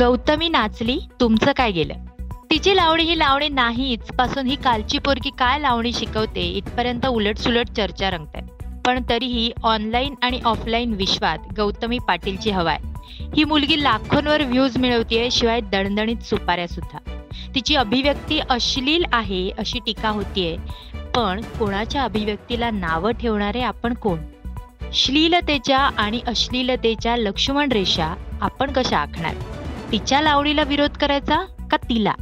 गौतमी नाचली तुमचं काय गेलं? तिची लावणी ही लावणी नाहीच पासून ही कालची पोरगी काय लावणी शिकवते इथपर्यंत उलटसुलट चर्चा रंगतात पण तरीही ऑनलाईन आणि ऑफलाईन विश्वात गौतमी पाटीलची हवाय ही मुलगी लाखोंवर व्ह्यूज मिळवतीये शिवाय दणदणीत सुपाऱ्या सुद्धा. तिची अभिव्यक्ती अश्लील आहे अशी टीका होतीये. पण कोणाच्या अभिव्यक्तीला नावं ठेवणारे आपण कोण? श्लीलतेच्या आणि अश्लीलतेच्या लक्ष्मण रेषा आपण कशा आखणार? तिच्या लावणीला विरोध करायचा का तिला?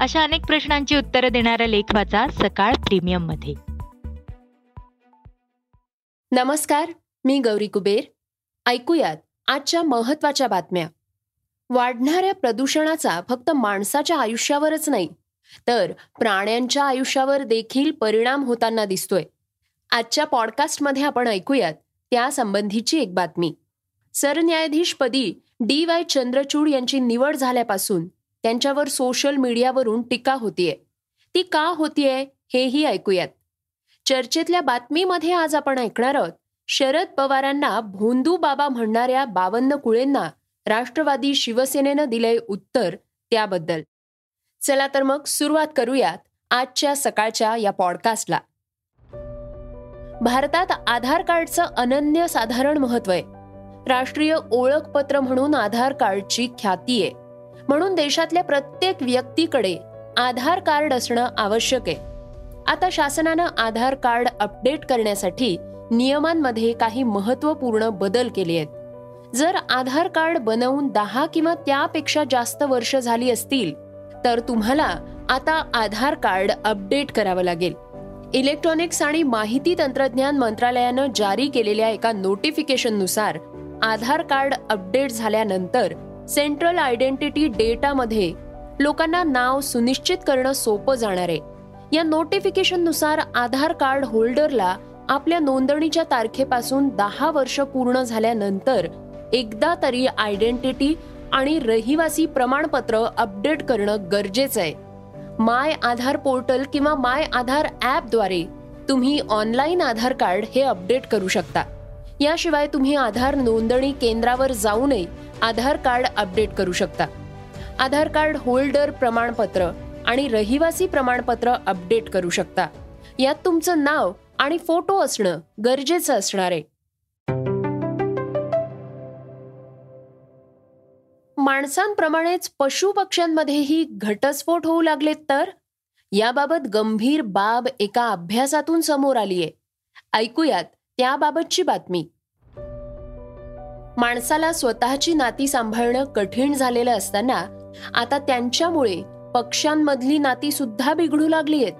अशा अनेक प्रश्नांची उत्तरं देणारा लेख वाचा सकाळ प्रीमियममध्ये. नमस्कार मी गौरी कुबेर. ऐकूयात आजच्या महत्त्वाच्या बातम्या. वाढणाऱ्या प्रदूषणाचा फक्त माणसाच्या आयुष्यावरच नाही तर प्राण्यांच्या आयुष्यावर देखील परिणाम होताना दिसतोय. आजच्या पॉडकास्टमध्ये आपण ऐकूयात त्यासंबंधीची एक बातमी. सरन्यायाधीशपदी डी वाय चंद्रचूड यांची निवड झाल्यापासून त्यांच्यावर सोशल मीडियावरून टीका होतीये. ती का होतीये हेही ऐकूयात. चर्चेतल्या बातमीमध्ये आज आपण ऐकणार आहोत शरद पवारांना भोंदू बाबा म्हणणाऱ्या बावन्न कुळेंना राष्ट्रवादी शिवसेनेनं दिलंय उत्तर त्याबद्दल. चला तर मग सुरुवात करूयात आजच्या सकाळच्या या पॉडकास्टला. भारतात आधार कार्डचं अनन्य साधारण महत्त्व आहे. राष्ट्रीय ओळखपत्र म्हणून आधार कार्डची ख्याती आहे. म्हणून देशातल्या प्रत्येक व्यक्तीकडे आधार कार्ड असणं आवश्यक आहे. आता शासनानं आधार कार्ड अपडेट करण्यासाठी नियमांमध्ये काही महत्त्वपूर्ण बदल केले आहेत. जर आधार कार्ड बनवून दहा किंवा त्यापेक्षा जास्त वर्ष झाली असतील तर तुम्हाला आता आधार कार्ड अपडेट करावं लागेल. इलेक्ट्रॉनिक्स आणि माहिती तंत्रज्ञान मंत्रालयानं जारी केलेल्या एका नोटिफिकेशननुसार आधार कार्ड अपडेट झाल्यानंतर सेंट्रल आयडेंटिटी डेटामध्ये लोकांना नाव सुनिश्चित करणं सोपं जाणार आहे. या नोटिफिकेशननुसार आधार कार्ड होल्डरला आपल्या नोंदणीच्या तारखेपासून दहा वर्ष पूर्ण झाल्यानंतर एकदा तरी आयडेंटिटी आणि रहिवासी प्रमाणपत्र अपडेट करणं गरजेचं आहे. माय आधार पोर्टल किंवा माय आधार ॲपद्वारे तुम्ही ऑनलाईन आधार कार्ड हे अपडेट करू शकता. याशिवाय तुम्ही आधार नोंदणी केंद्रावर जाऊनही आधार कार्ड अपडेट करू शकता. आधार कार्ड होल्डर प्रमाणपत्र आणि रहिवासी प्रमाणपत्र अपडेट करू शकता. यात तुमचं नाव आणि फोटो असणं गरजेचं असणार आहे. माणसांप्रमाणेच पशु पक्ष्यांमध्येही घटस्फोट होऊ लागलेत तर? याबाबत गंभीर बाब एका अभ्यासातून समोर आलीये. ऐकूयात त्याबाबतची बातमी. माणसाला स्वतःची नाती सांभाळणं कठीण झालेलं असताना आता त्यांच्यामुळे पक्ष्यांमधली नाती सुद्धा बिघडू लागली आहेत.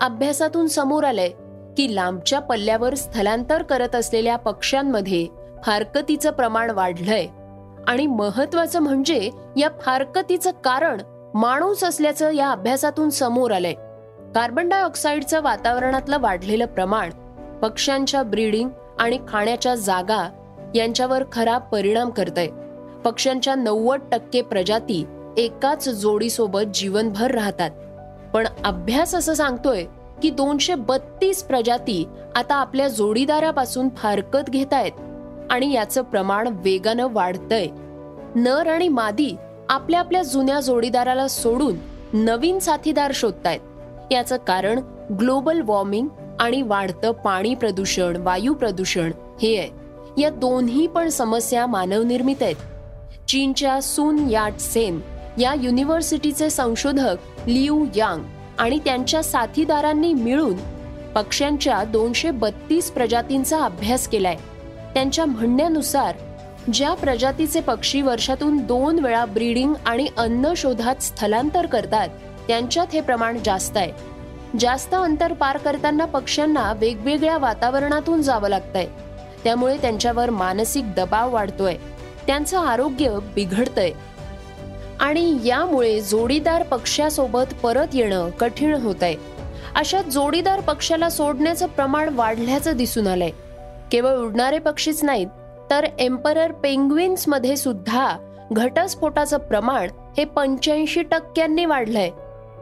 अभ्यासातून समोर आलंय की लांबच्या पल्ल्यावर स्थलांतर करत असलेल्या पक्ष्यांमध्ये फारकतीचं प्रमाण वाढलंय. आणि महत्वाचं म्हणजे या फारकतीचं कारण माणूस असल्याचं या अभ्यासातून समोर आलंय. कार्बन डायऑक्साईडचं वातावरणातलं वाढलेलं प्रमाण पक्ष्यांच्या ब्रीडिंग आणि खाण्याच्या जागा यांच्यावर खराब परिणाम करतय. पक्ष्यांच्या नव्वद टक्के प्रजाती एकाच जोडीसोबत जीवनभर राहतात. पण अभ्यास असं सांगतोय की दोनशे बत्तीस प्रजाती आता आपल्या जोडीदारापासून फारकत घेत आहेत आणि याचं प्रमाण वेगानं वाढतंय. नर आणि मादी आपल्या आपल्या जुन्या जोडीदाराला सोडून नवीन साथीदार शोधतायत. याचं कारण ग्लोबल वॉर्मिंग आणि वाढतं पाणी प्रदूषण वायू प्रदूषण हे आहे. या दोन्ही पण समस्या मानवनिर्मित आहेत. चीनच्या सुन याट सेन या युनिव्हर्सिटीचे संशोधक लियू यांग आणि त्यांच्या साथीदारांनी मिळून पक्ष्यांच्या दोनशे बत्तीस प्रजातींचा अभ्यास केलाय. त्यांच्या म्हणण्यानुसार ज्या प्रजातीचे पक्षी वर्षातून दोन वेळा ब्रीडिंग आणि अन्न शोधात स्थलांतर करतात त्यांच्यात हे प्रमाण जास्त आहे. जास्त अंतर पार करताना पक्ष्यांना वेगवेगळ्या वातावरणातून जावं लागतंय. त्यामुळे त्यांच्यावर मानसिक दबाव वाढतोय. त्यांचं आरोग्य बिघडतंय. आणि यामुळे जोडीदार पक्षासोबत परत येणं कठीण होत आहे अशा जोडीदार पक्षाला सोडण्याचं प्रमाण वाढल्याचं दिसून आलंय. केवळ उडणारे पक्षीच नाहीत तर एम्परर पेंग्विन्समध्ये सुद्धा घटस्फोटाचं प्रमाण हे पंच्याऐंशी टक्क्यांनी वाढलंय.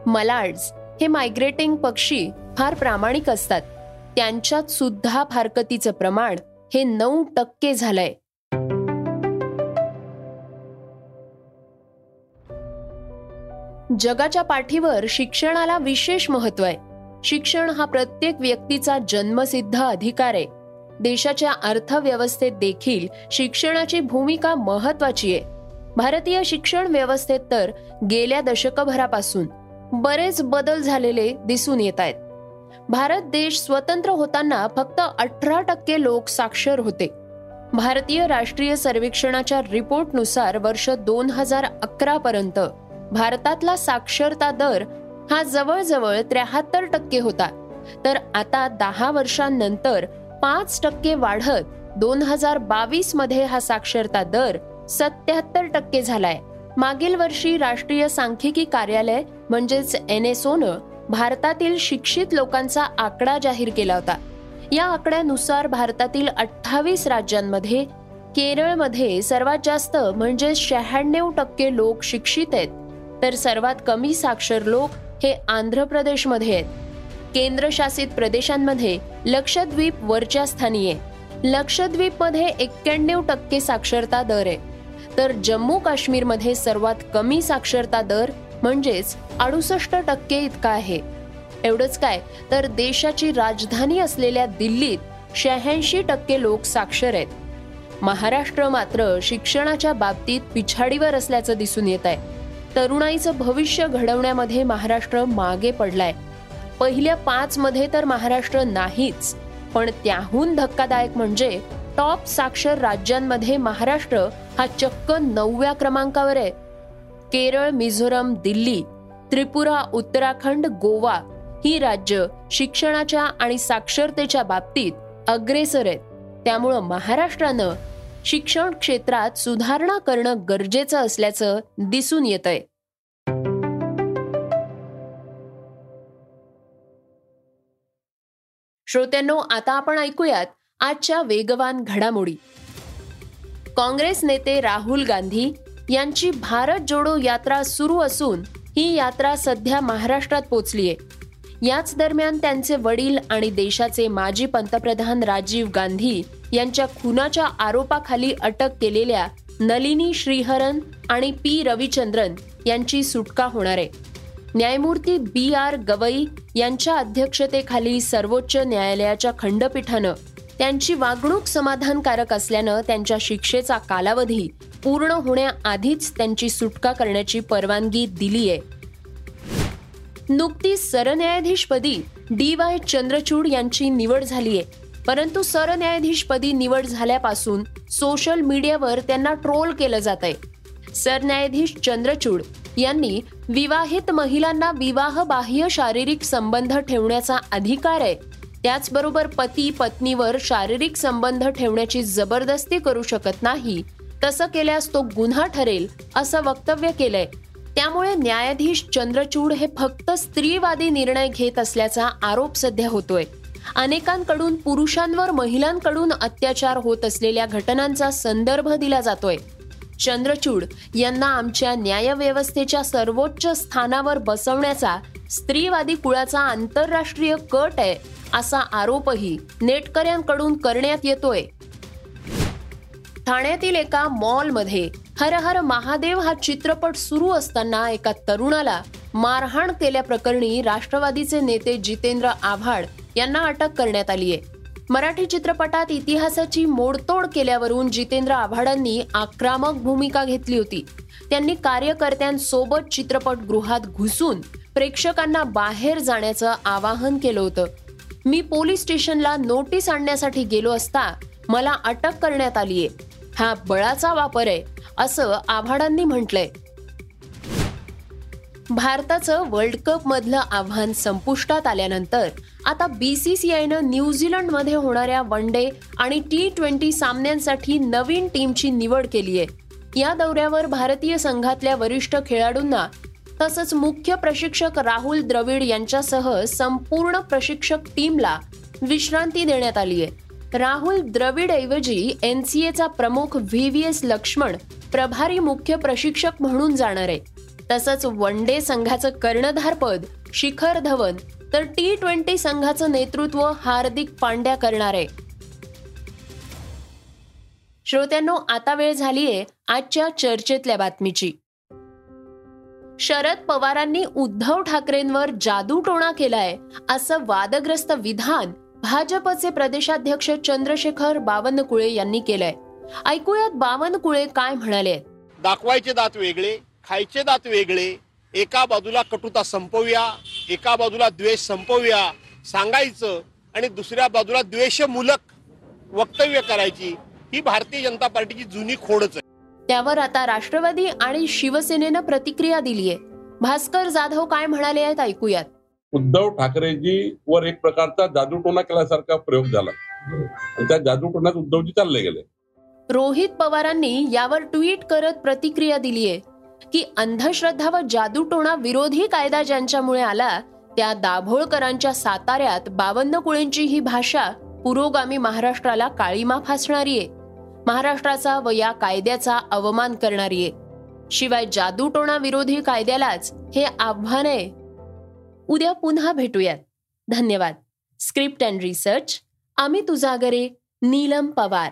मलाड्स हे मायग्रेटिंग पक्षी फार प्रामाणिक असतात. त्यांच्यात सुद्धा फारकतीचं प्रमाण हे नऊ टक्के झालंय. जगाच्या पाठीवर शिक्षणाला विशेष महत्त्व आहे. शिक्षण हा प्रत्येक व्यक्तीचा जन्मसिद्ध अधिकार आहे. देशाच्या अर्थव्यवस्थेत देखील शिक्षणाची भूमिका महत्वाची आहे. भारतीय शिक्षण व्यवस्थेत तर गेल्या दशकभरापासून बरेच बदल झालेले दिसून येत आहेत. भारत देश स्वतंत्र होताना फक्त अठरा टक्के लोक साक्षर होते. भारतीय राष्ट्रीय सर्वेक्षणाच्या रिपोर्टनुसार वर्ष दोन हजार अकरा पर्यंत भारतातला साक्षरता दर हा जवळजवळ त्र्याहत्तर टक्के होता. तर आता दहा वर्षांनंतर पाच टक्के वाढत दोन हजार बावीसमध्ये हा साक्षरता दर सत्याहत्तर टक्के झालाय. मागील वर्षी राष्ट्रीय सांख्यिकी कार्यालय म्हणजेच एन एस ओनं भारतातील शिक्षित लोकांचा आकडा जाहीर केला होता. या आकड्यानुसार भारतातील अठ्ठावीस राज्यांमध्ये केरळमध्ये सर्वात जास्त म्हणजे शहाण्णव टक्के लोक शिक्षित आहेत तर सर्वात कमी साक्षर लोक हे आंध्र प्रदेशमध्ये आहेत. केंद्रशासित प्रदेशांमध्ये लक्षद्वीप वरच्या स्थानी आहे. लक्षद्वीपमध्ये एक्क्याण्णव टक्के साक्षरता दर आहे. तर जम्मू काश्मीरमध्ये सर्वात कमी साक्षरता दर म्हणजेच अडुसष्ट टक्के इतका आहे. एवढंच काय तर देशाची राजधानी असलेल्या दिल्लीत शहाऐंशी टक्के लोक साक्षर आहेत. महाराष्ट्र मात्र शिक्षणाच्या बाबतीत पिछाडीवर असल्याचं दिसून येत आहे. तरुणाईचं भविष्य घडवण्यामध्ये महाराष्ट्र मागे पडलाय. पहिल्या पाच मध्ये तर महाराष्ट्र नाहीच पण त्याहून धक्कादायक म्हणजे टॉप साक्षर राज्यांमध्ये महाराष्ट्र हा चक्क नवव्या क्रमांकावर आहे. केरळ मिझोरम दिल्ली त्रिपुरा उत्तराखंड गोवा ही राज्य शिक्षणाच्या आणि साक्षरतेच्या बाबतीत अग्रेसर आहेत. त्यामुळं महाराष्ट्रानं शिक्षण क्षेत्रात सुधारणा करणं गरजेचं असल्याचं दिसून येत आहे श्रोत्यांनो आता आपण ऐकूयात आजच्या वेगवान घडामोडी. काँग्रेस नेते राहुल गांधी यांची भारत जोडो यात्रा सुरू असून ही यात्रा सध्या महाराष्ट्रात पोचली आहे. याच दरम्यान त्यांचे वडील आणि देशाचे माजी पंतप्रधान राजीव गांधी यांच्या खुनाच्या आरोपाखाली अटक केलेल्या नलिनी श्रीहरन आणि पी रविचंद्रन यांची सुटका होणार आहे. न्यायमूर्ती बी आर गवई यांच्या अध्यक्षतेखाली सर्वोच्च न्यायालयाच्या खंडपीठानं त्यांची वागणूक समाधानकारक असल्यानं त्यांच्या शिक्षेचा कालावधी पूर्ण होण्याआधीच त्यांची सुटका करण्याची परवानगी दिली आहे नुकतीच सरन्यायाधीशपदी डी वाय चंद्रचूड यांची निवड झाली आहे परंतु सरन्यायाधीशपदी निवड झाल्यापासून सोशल मीडियावर त्यांना ट्रोल केलं जात आहे सरन्यायाधीश चंद्रचूड यांनी विवाहित महिलांना विवाहबाह्य शारीरिक संबंध ठेवण्याचा अधिकार आहे. त्याचबरोबर पती पत्नीवर शारीरिक संबंध ठेवण्याची जबरदस्ती करू शकत नाही. तसं केल्यास तो गुन्हा ठरेल असं वक्तव्य केलंय. त्यामुळे न्यायाधीश चंद्रचूड हे फक्त स्त्रीवादी निर्णय घेत असल्याचा आरोप सध्या होतोय. अनेकांकडून पुरुषांवर महिलांकडून अत्याचार होत असलेल्या घटनांचा संदर्भ दिला जातोय. चंद्रचूड यांना आमच्या न्यायव्यवस्थेच्या सर्वोच्च स्थानावर बसवण्याचा स्त्रीवादी कुळाचा आंतरराष्ट्रीय कट आहे. असा आरोपही नेटकऱ्यांकडून करण्यात येतोय. ठाण्यातील एका मॉलमध्ये हर हर महादेव हा चित्रपट सुरू असताना एका तरुणाला मारहाण केल्याप्रकरणी राष्ट्रवादीचे नेते जितेंद्र आव्हाड यांना अटक करण्यात आली आहे. मराठी चित्रपटात इतिहासाची मोडतोड केल्यावरून जितेंद्र आव्हाडांनी आक्रमक भूमिका घेतली होती. त्यांनी कार्यकर्त्यांसोबत चित्रपटगृहात घुसून प्रेक्षकांना बाहेर जाण्याचं आवाहन केलं होतं. मी पोलीस स्टेशनला नोटीस आणण्यासाठी गेलो असता मला अटक करण्यात आलीये हा बळाचा वापर आहे असं आव्हाडांनी म्हटलंय. भारताचं वर्ल्ड कप मधलं आव्हान संपुष्टात आल्यानंतर आता बीसीसीआयनं न्यूझीलंडमध्ये होणाऱ्या वन डे आणि टी ट्वेंटी सामन्यांसाठी नवीन टीमची निवड केली आहे. या दौऱ्यावर भारतीय संघातल्या वरिष्ठ खेळाडूंना तसंच मुख्य प्रशिक्षक राहुल द्रविड यांच्यासह संपूर्ण प्रशिक्षक टीमला विश्रांती देण्यात आली आहे. राहुल द्रविड ऐवजी एनसीएचा प्रमुख व्ही व्ही एस लक्ष्मण प्रभारी मुख्य प्रशिक्षक म्हणून जाणार आहे. तसंच वन डे संघाचं कर्णधारपद शिखर धवन तर टी ट्वेंटी संघाचं नेतृत्व हार्दिक पांड्या करणार आहे. श्रोत्यांनो आता वेळ झालीये आजच्या चर्चेतल्या बातमीची. शरद पवारांनी उद्धव ठाकरेंवर जादूटोणा केलाय असं वादग्रस्त विधान भाजपचे प्रदेशाध्यक्ष चंद्रशेखर बावनकुळे यांनी केलंय. ऐकूयात बावनकुळे काय म्हणाले. दाखवायचे दात वेगळे खायचे दात वेगळे एका बाजूला कटुता संपवूया एका बाजूला द्वेष संपवूया सांगायचं आणि दुसऱ्या बाजूला द्वेषमूलक वक्तव्य करायची ही भारतीय जनता पार्टीची जुनी खोडच आहे. त्यावर आता राष्ट्रवादी आणि शिवसेनेनं प्रतिक्रिया दिलीये. भास्कर जाधव काय म्हणाले आहेत ऐकूयात. उद्धव ठाकरेजी वर एक प्रकारचा जादूटोणा केल्यासारखा प्रयोग झाला. त्या जादूटोण्यात उद्धवजी चालले गेले. रोहित पवारांनी यावर ट्विट करत प्रतिक्रिया दिलीये की अंधश्रद्धा व जादूटोणा विरोधी कायदा ज्यांच्यामुळे आला त्या दाभोळकरांच्या साताऱ्यात बावन्नकुळेंची ही भाषा पुरोगामी महाराष्ट्राला काळीमा फासणारी आहे महाराष्ट्राचा व या कायद्याचा अवमान करणारी आहे. शिवाय जादूटोणा विरोधी कायद्यालाच हे आव्हान आहे. उद्या पुन्हा भेटूयात. धन्यवाद. Script and research Amit Ujagare Neelam Pawar.